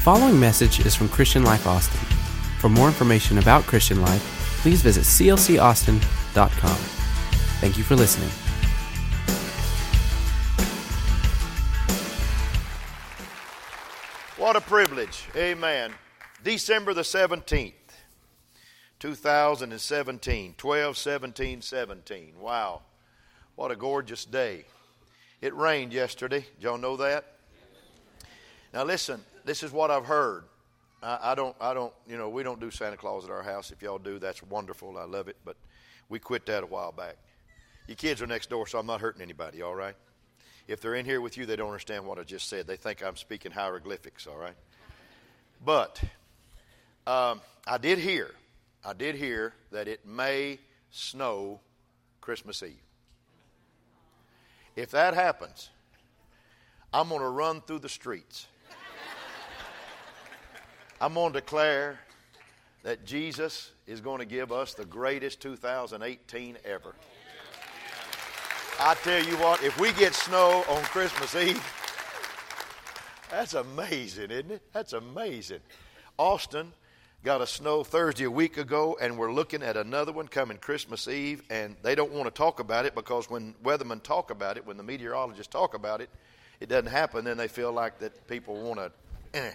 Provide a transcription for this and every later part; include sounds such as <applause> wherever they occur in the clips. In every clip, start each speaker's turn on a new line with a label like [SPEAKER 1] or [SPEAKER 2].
[SPEAKER 1] following message is from Christian Life Austin. For more information about Christian Life, please visit clcaustin.com. Thank you for listening.
[SPEAKER 2] What a privilege. Amen. December the 17th, 2017, 12 17 17. Wow. What a gorgeous day. It rained yesterday. Did y'all know that? Now listen, this is what I've heard. I, I, don't, I don't, you know, we don't do Santa Claus at our house. If y'all do, that's wonderful. I love it. But we quit that a while back. Your kids are next door, so I'm not hurting anybody, all right? If they're in here with you, they don't understand what I just said. They think I'm speaking hieroglyphics, all right? But um, I did hear, I did hear that it may snow Christmas Eve. If that happens, I'm going to run through the streets. I'm going to declare that Jesus is going to give us the greatest 2018 ever. I tell you what, if we get snow on Christmas Eve, that's amazing, isn't it? That's amazing. Austin got a snow Thursday a week ago, and we're looking at another one coming Christmas Eve, and they don't want to talk about it because when weathermen talk about it, when the meteorologists talk about it, it doesn't happen. Then they feel like that people want to. Eh.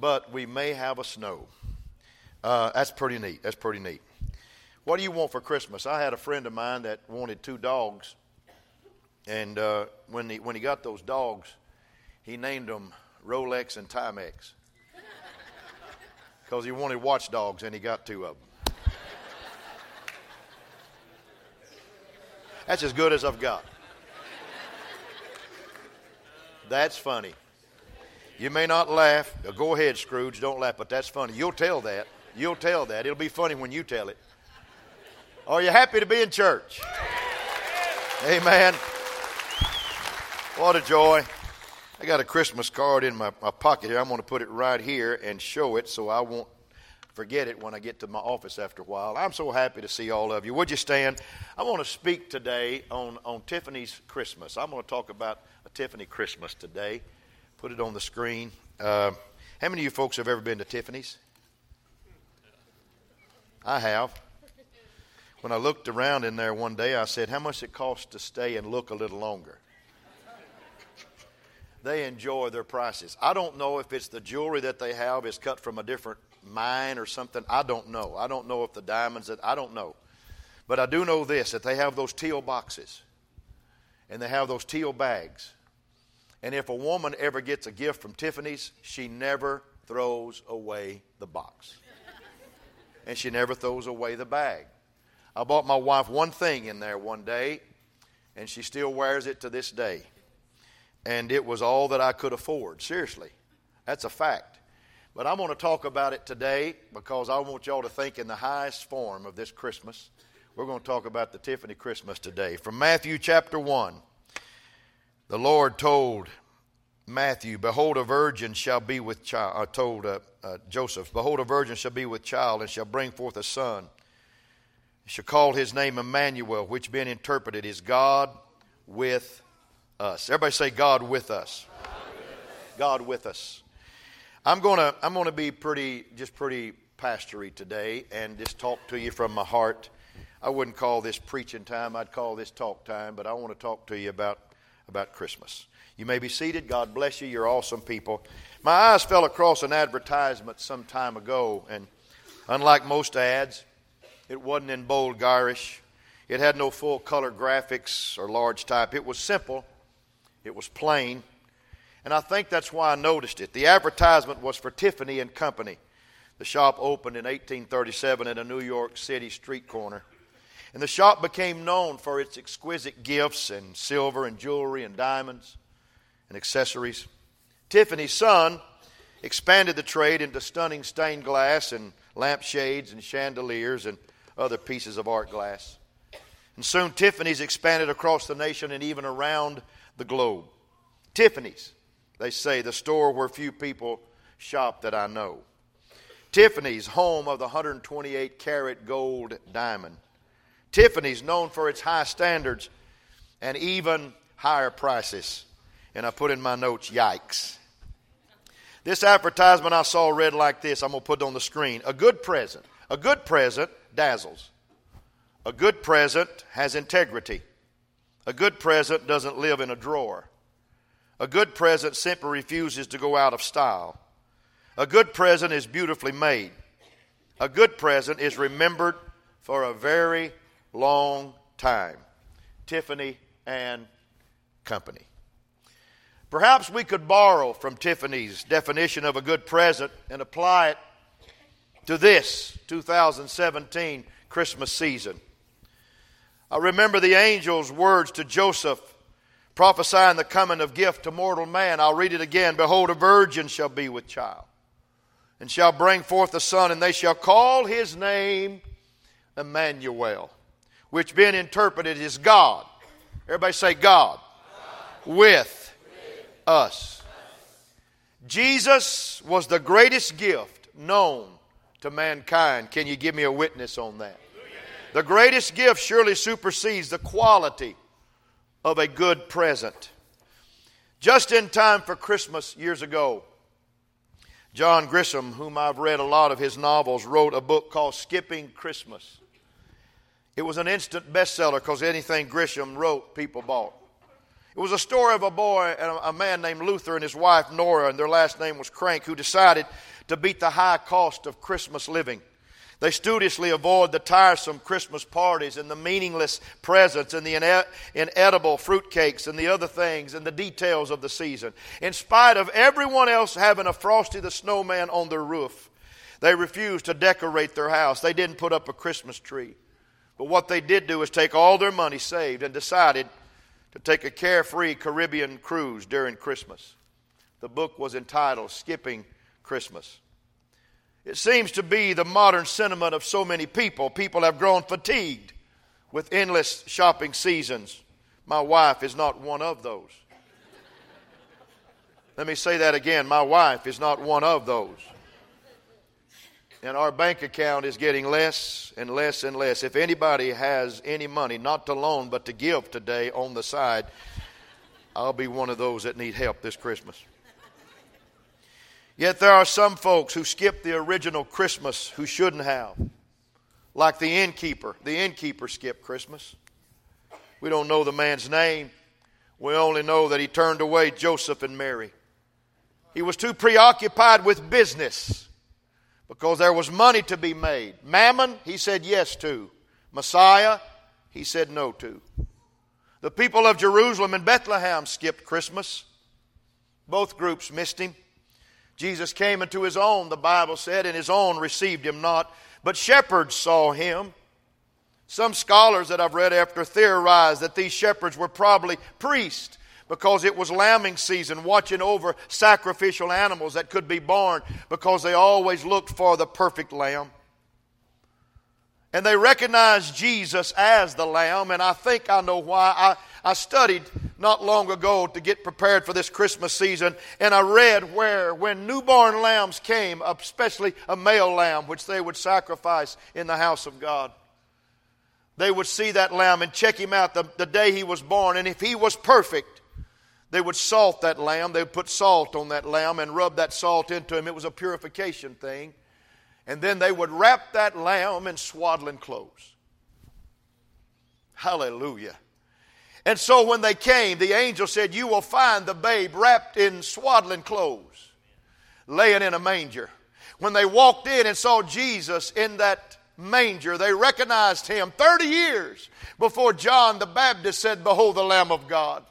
[SPEAKER 2] But we may have a snow. Uh, that's pretty neat. That's pretty neat. What do you want for Christmas? I had a friend of mine that wanted two dogs, and uh, when he when he got those dogs, he named them Rolex and Timex because he wanted watchdogs, and he got two of them. That's as good as I've got. That's funny. You may not laugh. Uh, go ahead, Scrooge. Don't laugh, but that's funny. You'll tell that. You'll tell that. It'll be funny when you tell it. Are you happy to be in church? Amen. What a joy. I got a Christmas card in my, my pocket here. I'm going to put it right here and show it so I won't forget it when I get to my office after a while. I'm so happy to see all of you. Would you stand? I want to speak today on, on Tiffany's Christmas. I'm going to talk about a Tiffany Christmas today. Put it on the screen. Uh, how many of you folks have ever been to Tiffany's? I have when I looked around in there one day, I said, How much it costs to stay and look a little longer? they enjoy their prices. I don't know if it's the jewelry that they have is cut from a different mine or something. I don't know. I don't know if the diamonds that I don't know. But I do know this that they have those teal boxes and they have those teal bags. And if a woman ever gets a gift from Tiffany's, she never throws away the box. and she never throws away the bag. I bought my wife one thing in there one day, and she still wears it to this day. And it was all that I could afford. Seriously. That's a fact. But I'm going to talk about it today because I want y'all to think in the highest form of this Christmas. We're going to talk about the Tiffany Christmas today. From Matthew chapter 1, the Lord told Matthew, Behold, a virgin shall be with child, uh, told uh, uh, Joseph, Behold, a virgin shall be with child and shall bring forth a son shall call his name Emmanuel, which being interpreted is God with us. Everybody say God with us. God with us. I'm gonna I'm gonna be pretty just pretty pastory today and just talk to you from my heart. I wouldn't call this preaching time, I'd call this talk time, but I want to talk to you about about Christmas. You may be seated. God bless you. You're awesome people. My eyes fell across an advertisement some time ago, and unlike most ads, it wasn't in bold garish. It had no full color graphics or large type. It was simple. It was plain. And I think that's why I noticed it. The advertisement was for Tiffany and Company. The shop opened in 1837 in a New York City street corner. And the shop became known for its exquisite gifts and silver and jewelry and diamonds and accessories. Tiffany's son expanded the trade into stunning stained glass and lampshades and chandeliers and other pieces of art glass. And soon Tiffany's expanded across the nation and even around the globe. Tiffany's, they say, the store where few people shop that I know. Tiffany's, home of the 128 carat gold diamond. Tiffany's, known for its high standards and even higher prices. And I put in my notes, yikes. This advertisement I saw read like this. I'm going to put it on the screen. A good present. A good present dazzles. A good present has integrity. A good present doesn't live in a drawer. A good present simply refuses to go out of style. A good present is beautifully made. A good present is remembered for a very long time. Tiffany and Company. Perhaps we could borrow from Tiffany's definition of a good present and apply it to this 2017 Christmas season. I remember the angel's words to Joseph prophesying the coming of gift to mortal man. I'll read it again. Behold, a virgin shall be with child, and shall bring forth a son, and they shall call his name Emmanuel, which being interpreted is God. Everybody say God. God. With, with us. Jesus was the greatest gift known to mankind. Can you give me a witness on that? The greatest gift surely supersedes the quality of a good present. Just in time for Christmas years ago, John Grisham, whom I've read a lot of his novels, wrote a book called Skipping Christmas. It was an instant bestseller because anything Grisham wrote, people bought. It was a story of a boy and a man named Luther and his wife Nora, and their last name was Krank, who decided to beat the high cost of Christmas living. They studiously avoid the tiresome Christmas parties and the meaningless presents and the inedible fruitcakes and the other things and the details of the season. In spite of everyone else having a Frosty the Snowman on their roof, they refused to decorate their house. They didn't put up a Christmas tree. But what they did do is take all their money saved and decided to take a carefree Caribbean cruise during Christmas. The book was entitled Skipping Christmas. It seems to be the modern sentiment of so many people. People have grown fatigued with endless shopping seasons. My wife is not one of those. Let me say that again. My wife is not one of those. And our bank account is getting less and less and less. If anybody has any money, not to loan, but to give today on the side, I'll be one of those that need help this Christmas. Yet there are some folks who skip the original Christmas who shouldn't have. Like the innkeeper. The innkeeper skipped Christmas. We don't know the man's name. We only know that he turned away Joseph and Mary. He was too preoccupied with business because there was money to be made. Mammon, he said yes to. Messiah, he said no to. The people of Jerusalem and Bethlehem skipped Christmas. Both groups missed him. Jesus came into his own, the Bible said, and his own received him not, but shepherds saw him. Some scholars that I've read after theorize that these shepherds were probably priests because it was lambing season, watching over sacrificial animals that could be born because they always looked for the perfect lamb. And they recognized Jesus as the lamb, and I think I know why. I, I studied not long ago to get prepared for this Christmas season, and I read where when newborn lambs came, especially a male lamb, which they would sacrifice in the house of God, they would see that lamb and check him out the, the day he was born, and if he was perfect, they would salt that lamb. They would put salt on that lamb and rub that salt into him. It was a purification thing. And then they would wrap that lamb in swaddling clothes. Hallelujah. And so when they came, the angel said, You will find the babe wrapped in swaddling clothes, laying in a manger. When they walked in and saw Jesus in that manger, they recognized him 30 years before John the Baptist said, Behold the Lamb of God.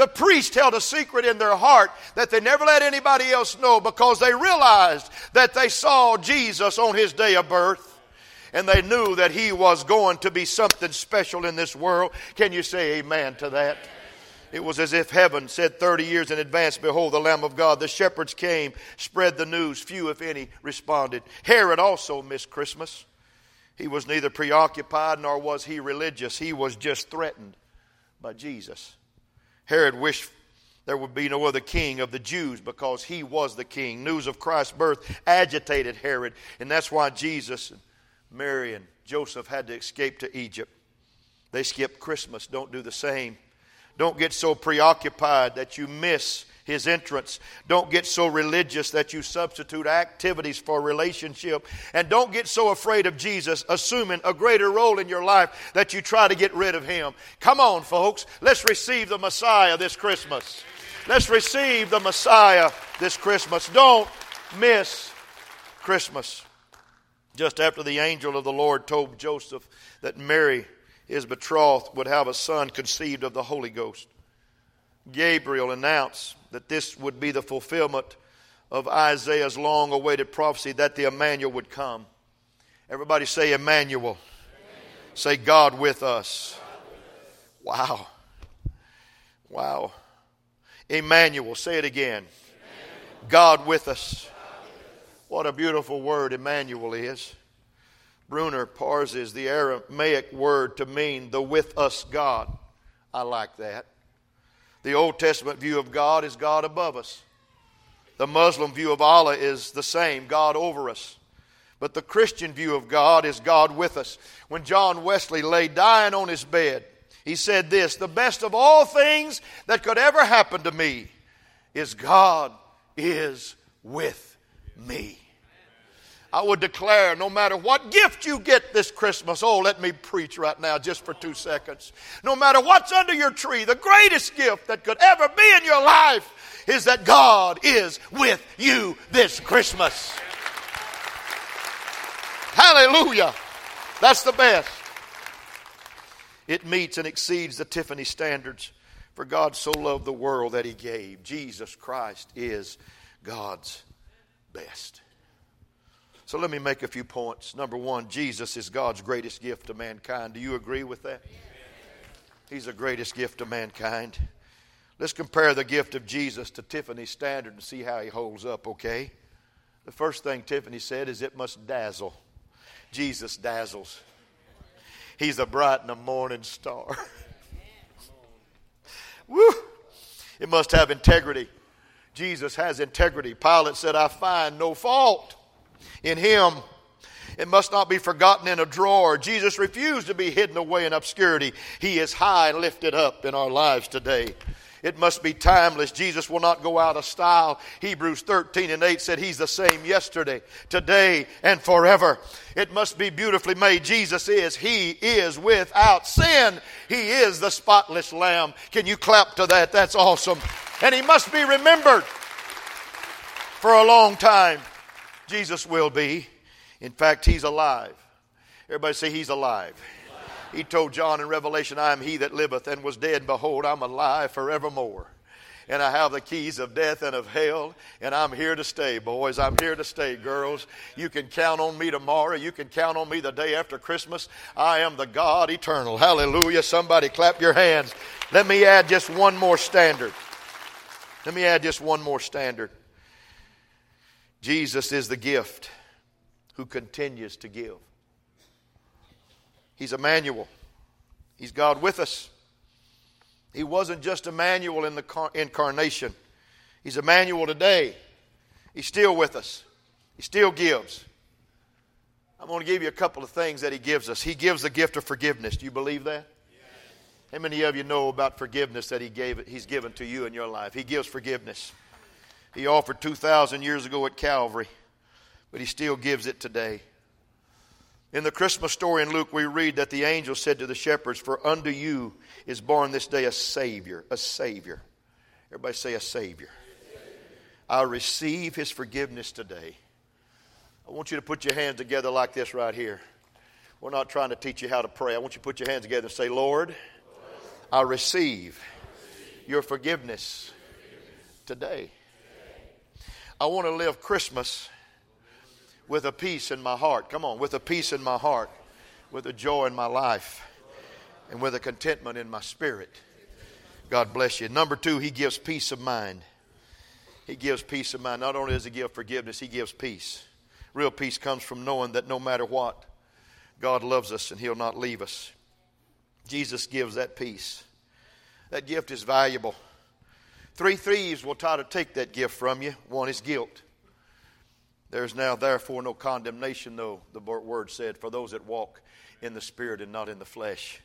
[SPEAKER 2] The priest held a secret in their heart that they never let anybody else know because they realized that they saw Jesus on his day of birth and they knew that he was going to be something special in this world. Can you say amen to that? It was as if heaven said 30 years in advance, Behold the Lamb of God. The shepherds came, spread the news. Few, if any, responded. Herod also missed Christmas. He was neither preoccupied nor was he religious. He was just threatened by Jesus. Herod wished there would be no other king of the Jews because he was the king. News of Christ's birth agitated Herod, and that's why Jesus and Mary and Joseph had to escape to Egypt. They skipped Christmas. Don't do the same. Don't get so preoccupied that you miss his entrance. Don't get so religious that you substitute activities for relationship. And don't get so afraid of Jesus assuming a greater role in your life that you try to get rid of him. Come on, folks. Let's receive the Messiah this Christmas. Let's receive the Messiah this Christmas. Don't miss Christmas. Just after the angel of the Lord told Joseph that Mary, his betrothed, would have a son conceived of the Holy Ghost. Gabriel announced that this would be the fulfillment of Isaiah's long awaited prophecy that the Emmanuel would come. Everybody say Emmanuel. Emmanuel. Say God with us. Wow. Wow. Emmanuel. Say it again. Emmanuel. God with us. What a beautiful word Emmanuel is. Bruner parses the Aramaic word to mean the with us God. I like that. The Old Testament view of God is God above us. The Muslim view of Allah is the same God over us. But the Christian view of God is God with us. When John Wesley lay dying on his bed, he said this The best of all things that could ever happen to me is God is with me. I would declare no matter what gift you get this Christmas, oh, let me preach right now just for two seconds. No matter what's under your tree, the greatest gift that could ever be in your life is that God is with you this Christmas. Hallelujah. That's the best. It meets and exceeds the Tiffany standards. For God so loved the world that he gave. Jesus Christ is God's best. So let me make a few points. Number one, Jesus is God's greatest gift to mankind. Do you agree with that? He's the greatest gift to mankind. Let's compare the gift of Jesus to Tiffany's standard and see how he holds up, okay? The first thing Tiffany said is it must dazzle. Jesus dazzles. He's a bright and a morning star. <laughs> Woo! It must have integrity. Jesus has integrity. Pilate said, I find no fault in him. It must not be forgotten in a drawer. Jesus refused to be hidden away in obscurity. He is high and lifted up in our lives today. It must be timeless. Jesus will not go out of style. Hebrews 13 and 8 said he's the same yesterday, today, and forever. It must be beautifully made. Jesus is. He is without sin. He is the spotless lamb. Can you clap to that? That's awesome. And he must be remembered for a long time. Jesus will be. In fact, he's alive. Everybody say he's alive. He told John in Revelation, I am he that liveth and was dead. Behold, I'm alive forevermore. And I have the keys of death and of hell. And I'm here to stay, boys. I'm here to stay, girls. You can count on me tomorrow. You can count on me the day after Christmas. I am the God eternal. Hallelujah. Somebody clap your hands. Let me add just one more standard. Let me add just one more standard. Jesus is the gift who continues to give. He's Emmanuel. He's God with us. He wasn't just Emmanuel in the incarnation. He's Emmanuel today. He's still with us. He still gives. I'm going to give you a couple of things that he gives us. He gives the gift of forgiveness. Do you believe that? How many of you know about forgiveness that he gave, he's given to you in your life? He gives forgiveness. He offered 2,000 years ago at Calvary, but he still gives it today. In the Christmas story in Luke, we read that the angel said to the shepherds, For unto you is born this day a Savior, a Savior. Everybody say a Savior. I receive his forgiveness today. I want you to put your hands together like this right here. We're not trying to teach you how to pray. I want you to put your hands together and say, Lord, I receive your forgiveness today. I want to live Christmas with a peace in my heart. Come on, with a peace in my heart, with a joy in my life, and with a contentment in my spirit. God bless you. Number two, He gives peace of mind. He gives peace of mind. Not only does He give forgiveness, He gives peace. Real peace comes from knowing that no matter what, God loves us and He'll not leave us. Jesus gives that peace. That gift is valuable. Three thieves will try to take that gift from you. One is guilt. There's now, therefore, no condemnation, though, the word said, for those that walk in the Spirit and not in the flesh.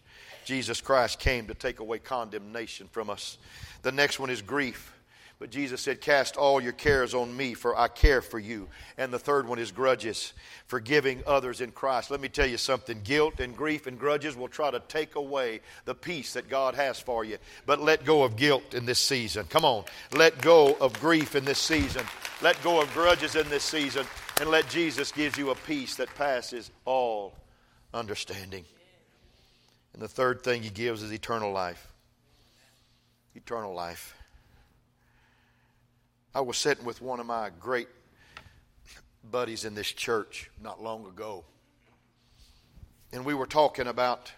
[SPEAKER 2] Jesus Christ came to take away condemnation from us. The next one is grief. But Jesus said, Cast all your cares on me, for I care for you. And the third one is grudges, forgiving others in Christ. Let me tell you something guilt and grief and grudges will try to take away the peace that God has for you. But let go of guilt in this season. Come on. Let go of grief in this season. Let go of grudges in this season. And let Jesus give you a peace that passes all understanding. And the third thing he gives is eternal life. Eternal life. I was sitting with one of my great buddies in this church not long ago. And we were talking about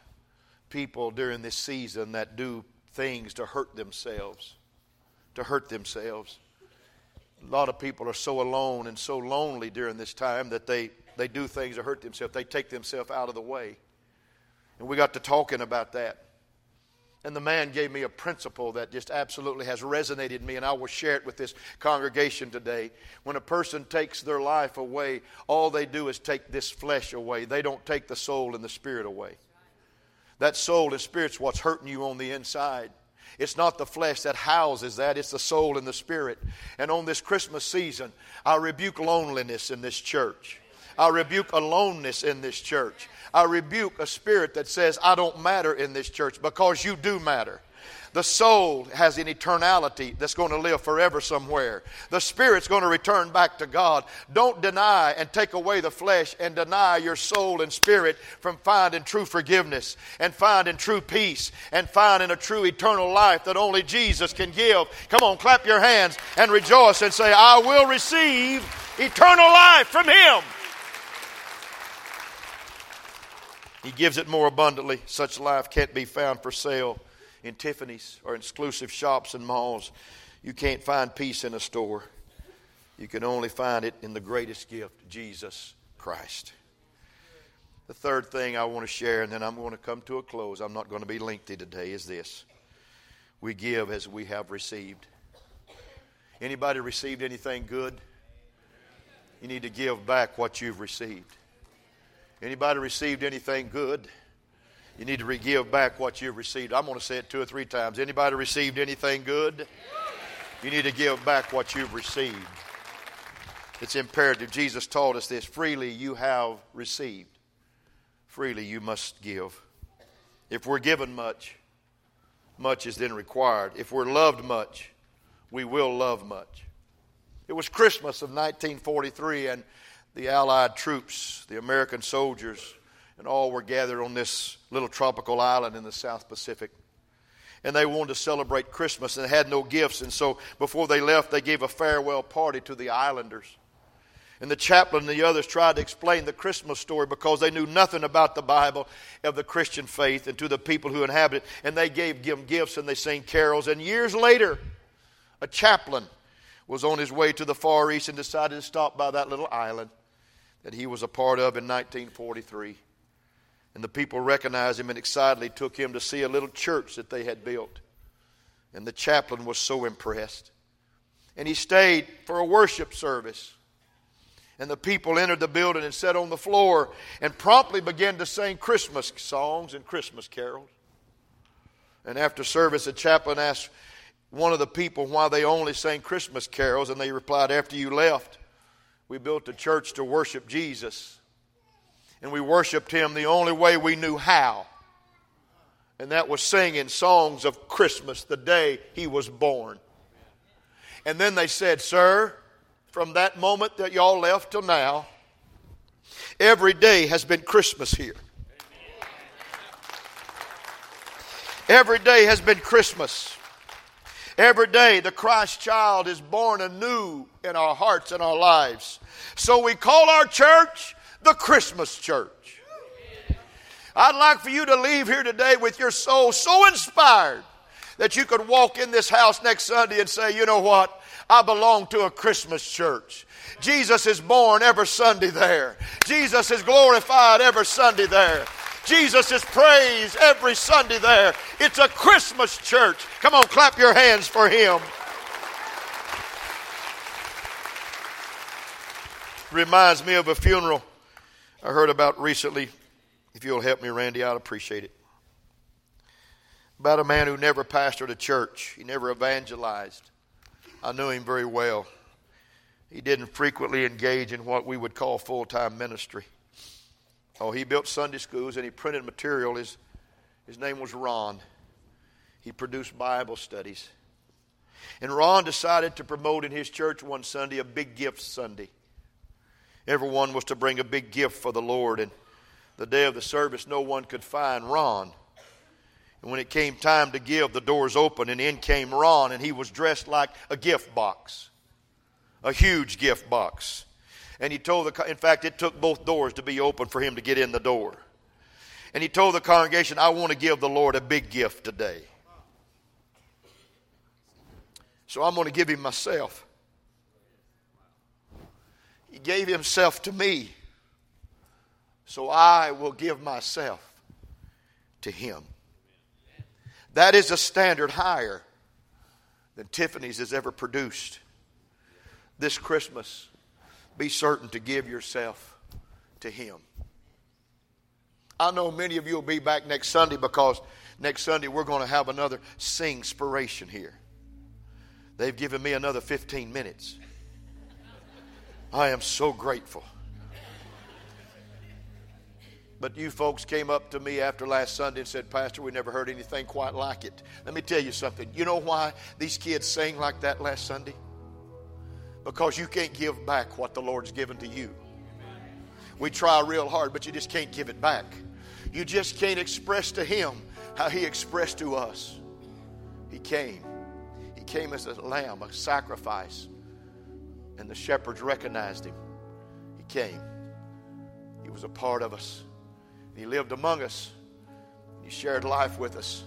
[SPEAKER 2] people during this season that do things to hurt themselves. To hurt themselves. A lot of people are so alone and so lonely during this time that they, they do things to hurt themselves. They take themselves out of the way. And we got to talking about that. And the man gave me a principle that just absolutely has resonated me, and I will share it with this congregation today. When a person takes their life away, all they do is take this flesh away. They don't take the soul and the spirit away. That soul and spirit's what's hurting you on the inside. It's not the flesh that houses that, it's the soul and the spirit. And on this Christmas season, I rebuke loneliness in this church. I rebuke aloneness in this church. I rebuke a spirit that says, I don't matter in this church because you do matter. The soul has an eternality that's going to live forever somewhere. The spirit's going to return back to God. Don't deny and take away the flesh and deny your soul and spirit from finding true forgiveness and finding true peace and finding a true eternal life that only Jesus can give. Come on, clap your hands and rejoice and say, I will receive eternal life from Him. He gives it more abundantly. Such life can't be found for sale in Tiffany's or exclusive shops and malls. You can't find peace in a store. You can only find it in the greatest gift, Jesus Christ. The third thing I want to share, and then I'm going to come to a close, I'm not going to be lengthy today, is this. We give as we have received. Anybody received anything good? You need to give back what you've received. Anybody received anything good? You need to give back what you've received. I'm going to say it two or three times. Anybody received anything good? You need to give back what you've received. It's imperative. Jesus taught us this freely you have received, freely you must give. If we're given much, much is then required. If we're loved much, we will love much. It was Christmas of 1943, and the Allied troops, the American soldiers, and all were gathered on this little tropical island in the South Pacific. And they wanted to celebrate Christmas and had no gifts. And so before they left, they gave a farewell party to the islanders. And the chaplain and the others tried to explain the Christmas story because they knew nothing about the Bible of the Christian faith and to the people who inhabit it. And they gave them gifts and they sang carols. And years later, a chaplain was on his way to the Far East and decided to stop by that little island that he was a part of in 1943. And the people recognized him and excitedly took him to see a little church that they had built. And the chaplain was so impressed. And he stayed for a worship service. And the people entered the building and sat on the floor and promptly began to sing Christmas songs and Christmas carols. And after service, the chaplain asked one of the people why they only sang Christmas carols, and they replied, After you left, we built a church to worship Jesus. And we worshiped him the only way we knew how. And that was singing songs of Christmas the day he was born. And then they said, Sir, from that moment that y'all left till now, every day has been Christmas here. Every day has been Christmas. Every day, the Christ child is born anew in our hearts and our lives. So we call our church the Christmas church. I'd like for you to leave here today with your soul so inspired that you could walk in this house next Sunday and say, you know what? I belong to a Christmas church. Jesus is born every Sunday there. Jesus is glorified every Sunday there. Jesus is praised every Sunday there. It's a Christmas church. Come on, clap your hands for him. Reminds me of a funeral I heard about recently. If you'll help me, Randy, I'd appreciate it. About a man who never pastored a church, he never evangelized. I knew him very well. He didn't frequently engage in what we would call full time ministry. Oh, he built Sunday schools and he printed material. His, his name was Ron. He produced Bible studies. And Ron decided to promote in his church one Sunday a big gift Sunday. Everyone was to bring a big gift for the Lord. And the day of the service, no one could find Ron. And when it came time to give, the doors opened, and in came Ron, and he was dressed like a gift box, a huge gift box. And he told the, in fact, it took both doors to be open for him to get in the door. And he told the congregation, I want to give the Lord a big gift today. So I'm going to give him myself. He gave himself to me. So I will give myself to him. That is a standard higher than Tiffany's has ever produced. This Christmas, be certain to give yourself to Him. I know many of you will be back next Sunday because next Sunday we're going to have another singspiration here. They've given me another 15 minutes. I am so grateful. But you folks came up to me after last Sunday and said, Pastor, we never heard anything quite like it. Let me tell you something. You know why these kids sang like that last Sunday? Because you can't give back what the Lord's given to you. We try real hard, but you just can't give it back. You just can't express to Him how He expressed to us. He came. He came as a lamb, a sacrifice. And the shepherds recognized Him. He came. He was a part of us. He lived among us. He shared life with us.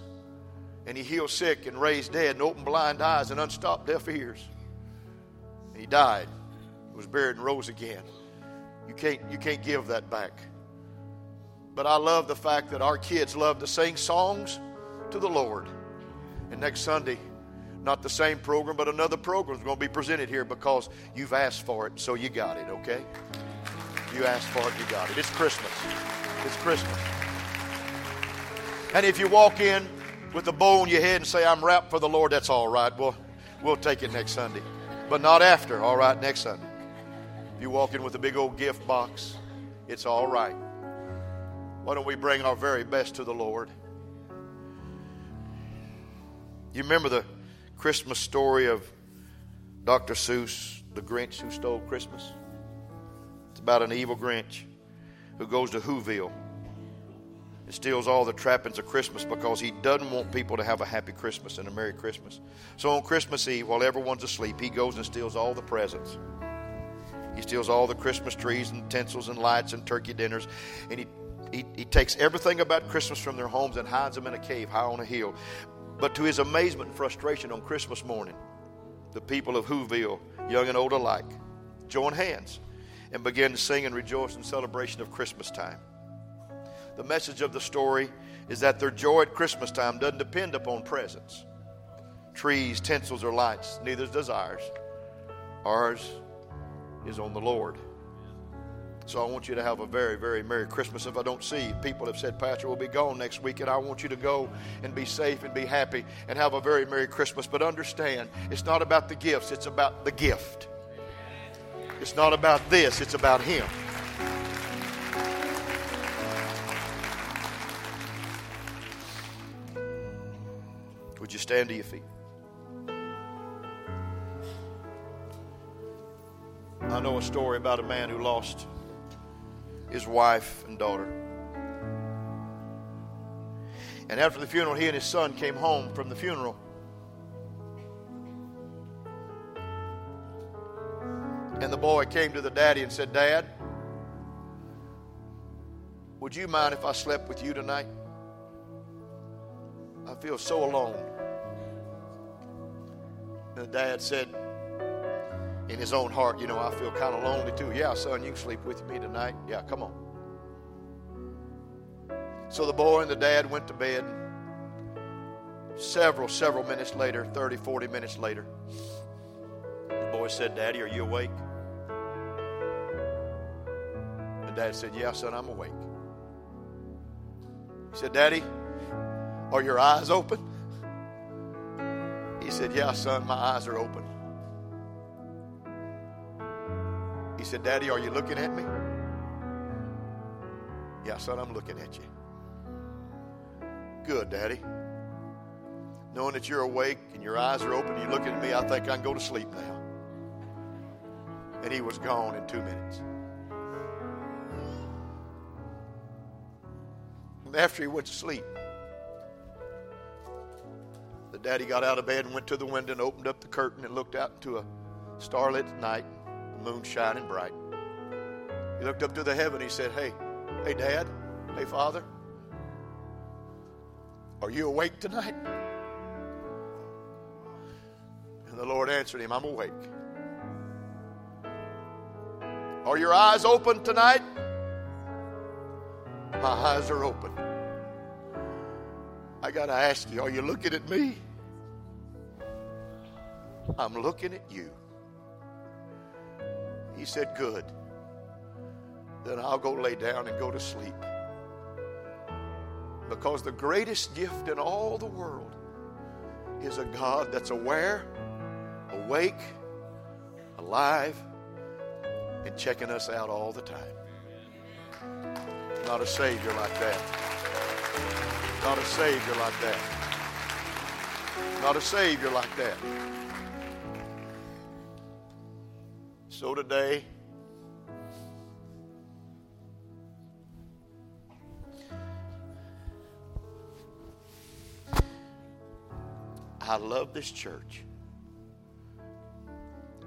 [SPEAKER 2] And he healed sick and raised dead and opened blind eyes and unstopped deaf ears. He died, was buried, and rose again. You can't, you can't give that back. But I love the fact that our kids love to sing songs to the Lord. And next Sunday, not the same program, but another program is going to be presented here because you've asked for it, so you got it, okay? You asked for it, you got it. It's Christmas. It's Christmas. And if you walk in with a bow on your head and say, I'm wrapped for the Lord, that's all right. We'll, we'll take it next Sunday. But not after, all right, next Sunday. If you walk in with a big old gift box, it's all right. Why don't we bring our very best to the Lord? You remember the Christmas story of Dr. Seuss, the Grinch who stole Christmas? It's about an evil Grinch who goes to Whoville steals all the trappings of Christmas because he doesn't want people to have a happy Christmas and a Merry Christmas. So on Christmas Eve, while everyone's asleep, he goes and steals all the presents. He steals all the Christmas trees and tinsels and lights and turkey dinners, and he, he, he takes everything about Christmas from their homes and hides them in a cave high on a hill. But to his amazement and frustration on Christmas morning, the people of Whoville, young and old alike, join hands and begin to sing and rejoice in celebration of Christmas time. The message of the story is that their joy at Christmas time doesn't depend upon presents, trees, tinsels, or lights. Neither does ours. Ours is on the Lord. So I want you to have a very, very Merry Christmas. If I don't see you, people have said, Pastor, we'll be gone next week, and I want you to go and be safe and be happy and have a very Merry Christmas. But understand, it's not about the gifts, it's about the gift. It's not about this, it's about Him. Would you stand to your feet? I know a story about a man who lost his wife and daughter. And after the funeral, he and his son came home from the funeral. And the boy came to the daddy and said, Dad, would you mind if I slept with you tonight? I feel so alone. And the dad said, in his own heart, you know, I feel kind of lonely too. Yeah, son, you can sleep with me tonight. Yeah, come on. So the boy and the dad went to bed. Several, several minutes later, 30, 40 minutes later, the boy said, Daddy, are you awake? And dad said, Yeah, son, I'm awake. He said, Daddy, are your eyes open? said, Yeah, son, my eyes are open. He said, Daddy, are you looking at me? Yeah, son, I'm looking at you. Good, Daddy. Knowing that you're awake and your eyes are open, you're looking at me, I think I can go to sleep now. And he was gone in two minutes. And after he went to sleep, the daddy got out of bed and went to the window and opened up the curtain and looked out into a starlit night, the moon shining bright. He looked up to the heaven. He said, Hey, hey, Dad, hey, Father, are you awake tonight? And the Lord answered him, I'm awake. Are your eyes open tonight? My eyes are open. I got to ask you, are you looking at me? I'm looking at you. He said, Good. Then I'll go lay down and go to sleep. Because the greatest gift in all the world is a God that's aware, awake, alive, and checking us out all the time. Not a Savior like that. Not a Savior like that. Not a Savior like that. So today, I love this church.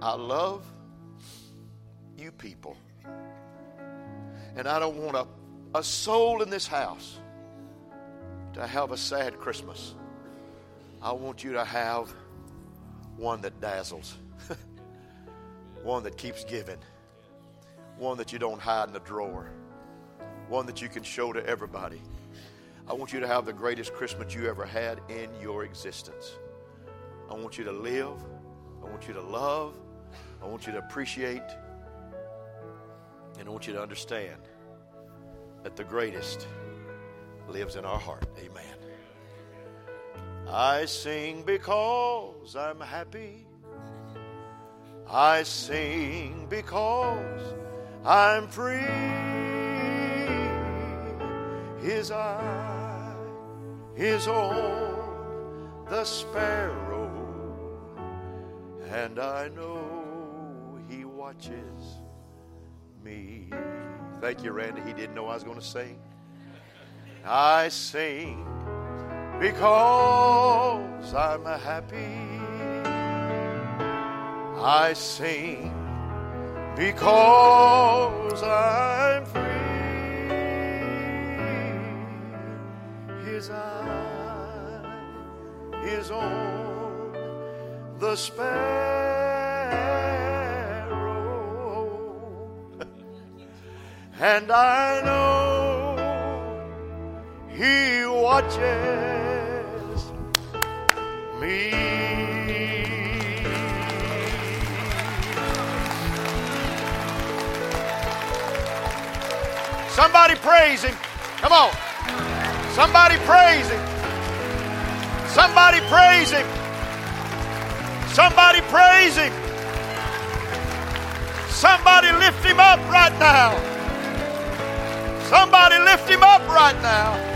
[SPEAKER 2] I love you people. And I don't want a, a soul in this house to have a sad Christmas. I want you to have one that dazzles, <laughs> one that keeps giving, one that you don't hide in a drawer, one that you can show to everybody. I want you to have the greatest Christmas you ever had in your existence. I want you to live. I want you to love. I want you to appreciate. And I want you to understand that the greatest lives in our heart. Amen. I sing because I'm happy. I sing because I'm free. His eye is on the sparrow, and I know he watches me. Thank you, Randy. He didn't know I was going to sing. I sing because I'm happy. I sing because I'm free. His eye is on the sparrow, <laughs> and I know He watches me. Somebody praise Him. Come on. Somebody praise Him. Somebody praise Him. Somebody praise Him. Somebody lift Him up right now. Somebody lift Him up right now.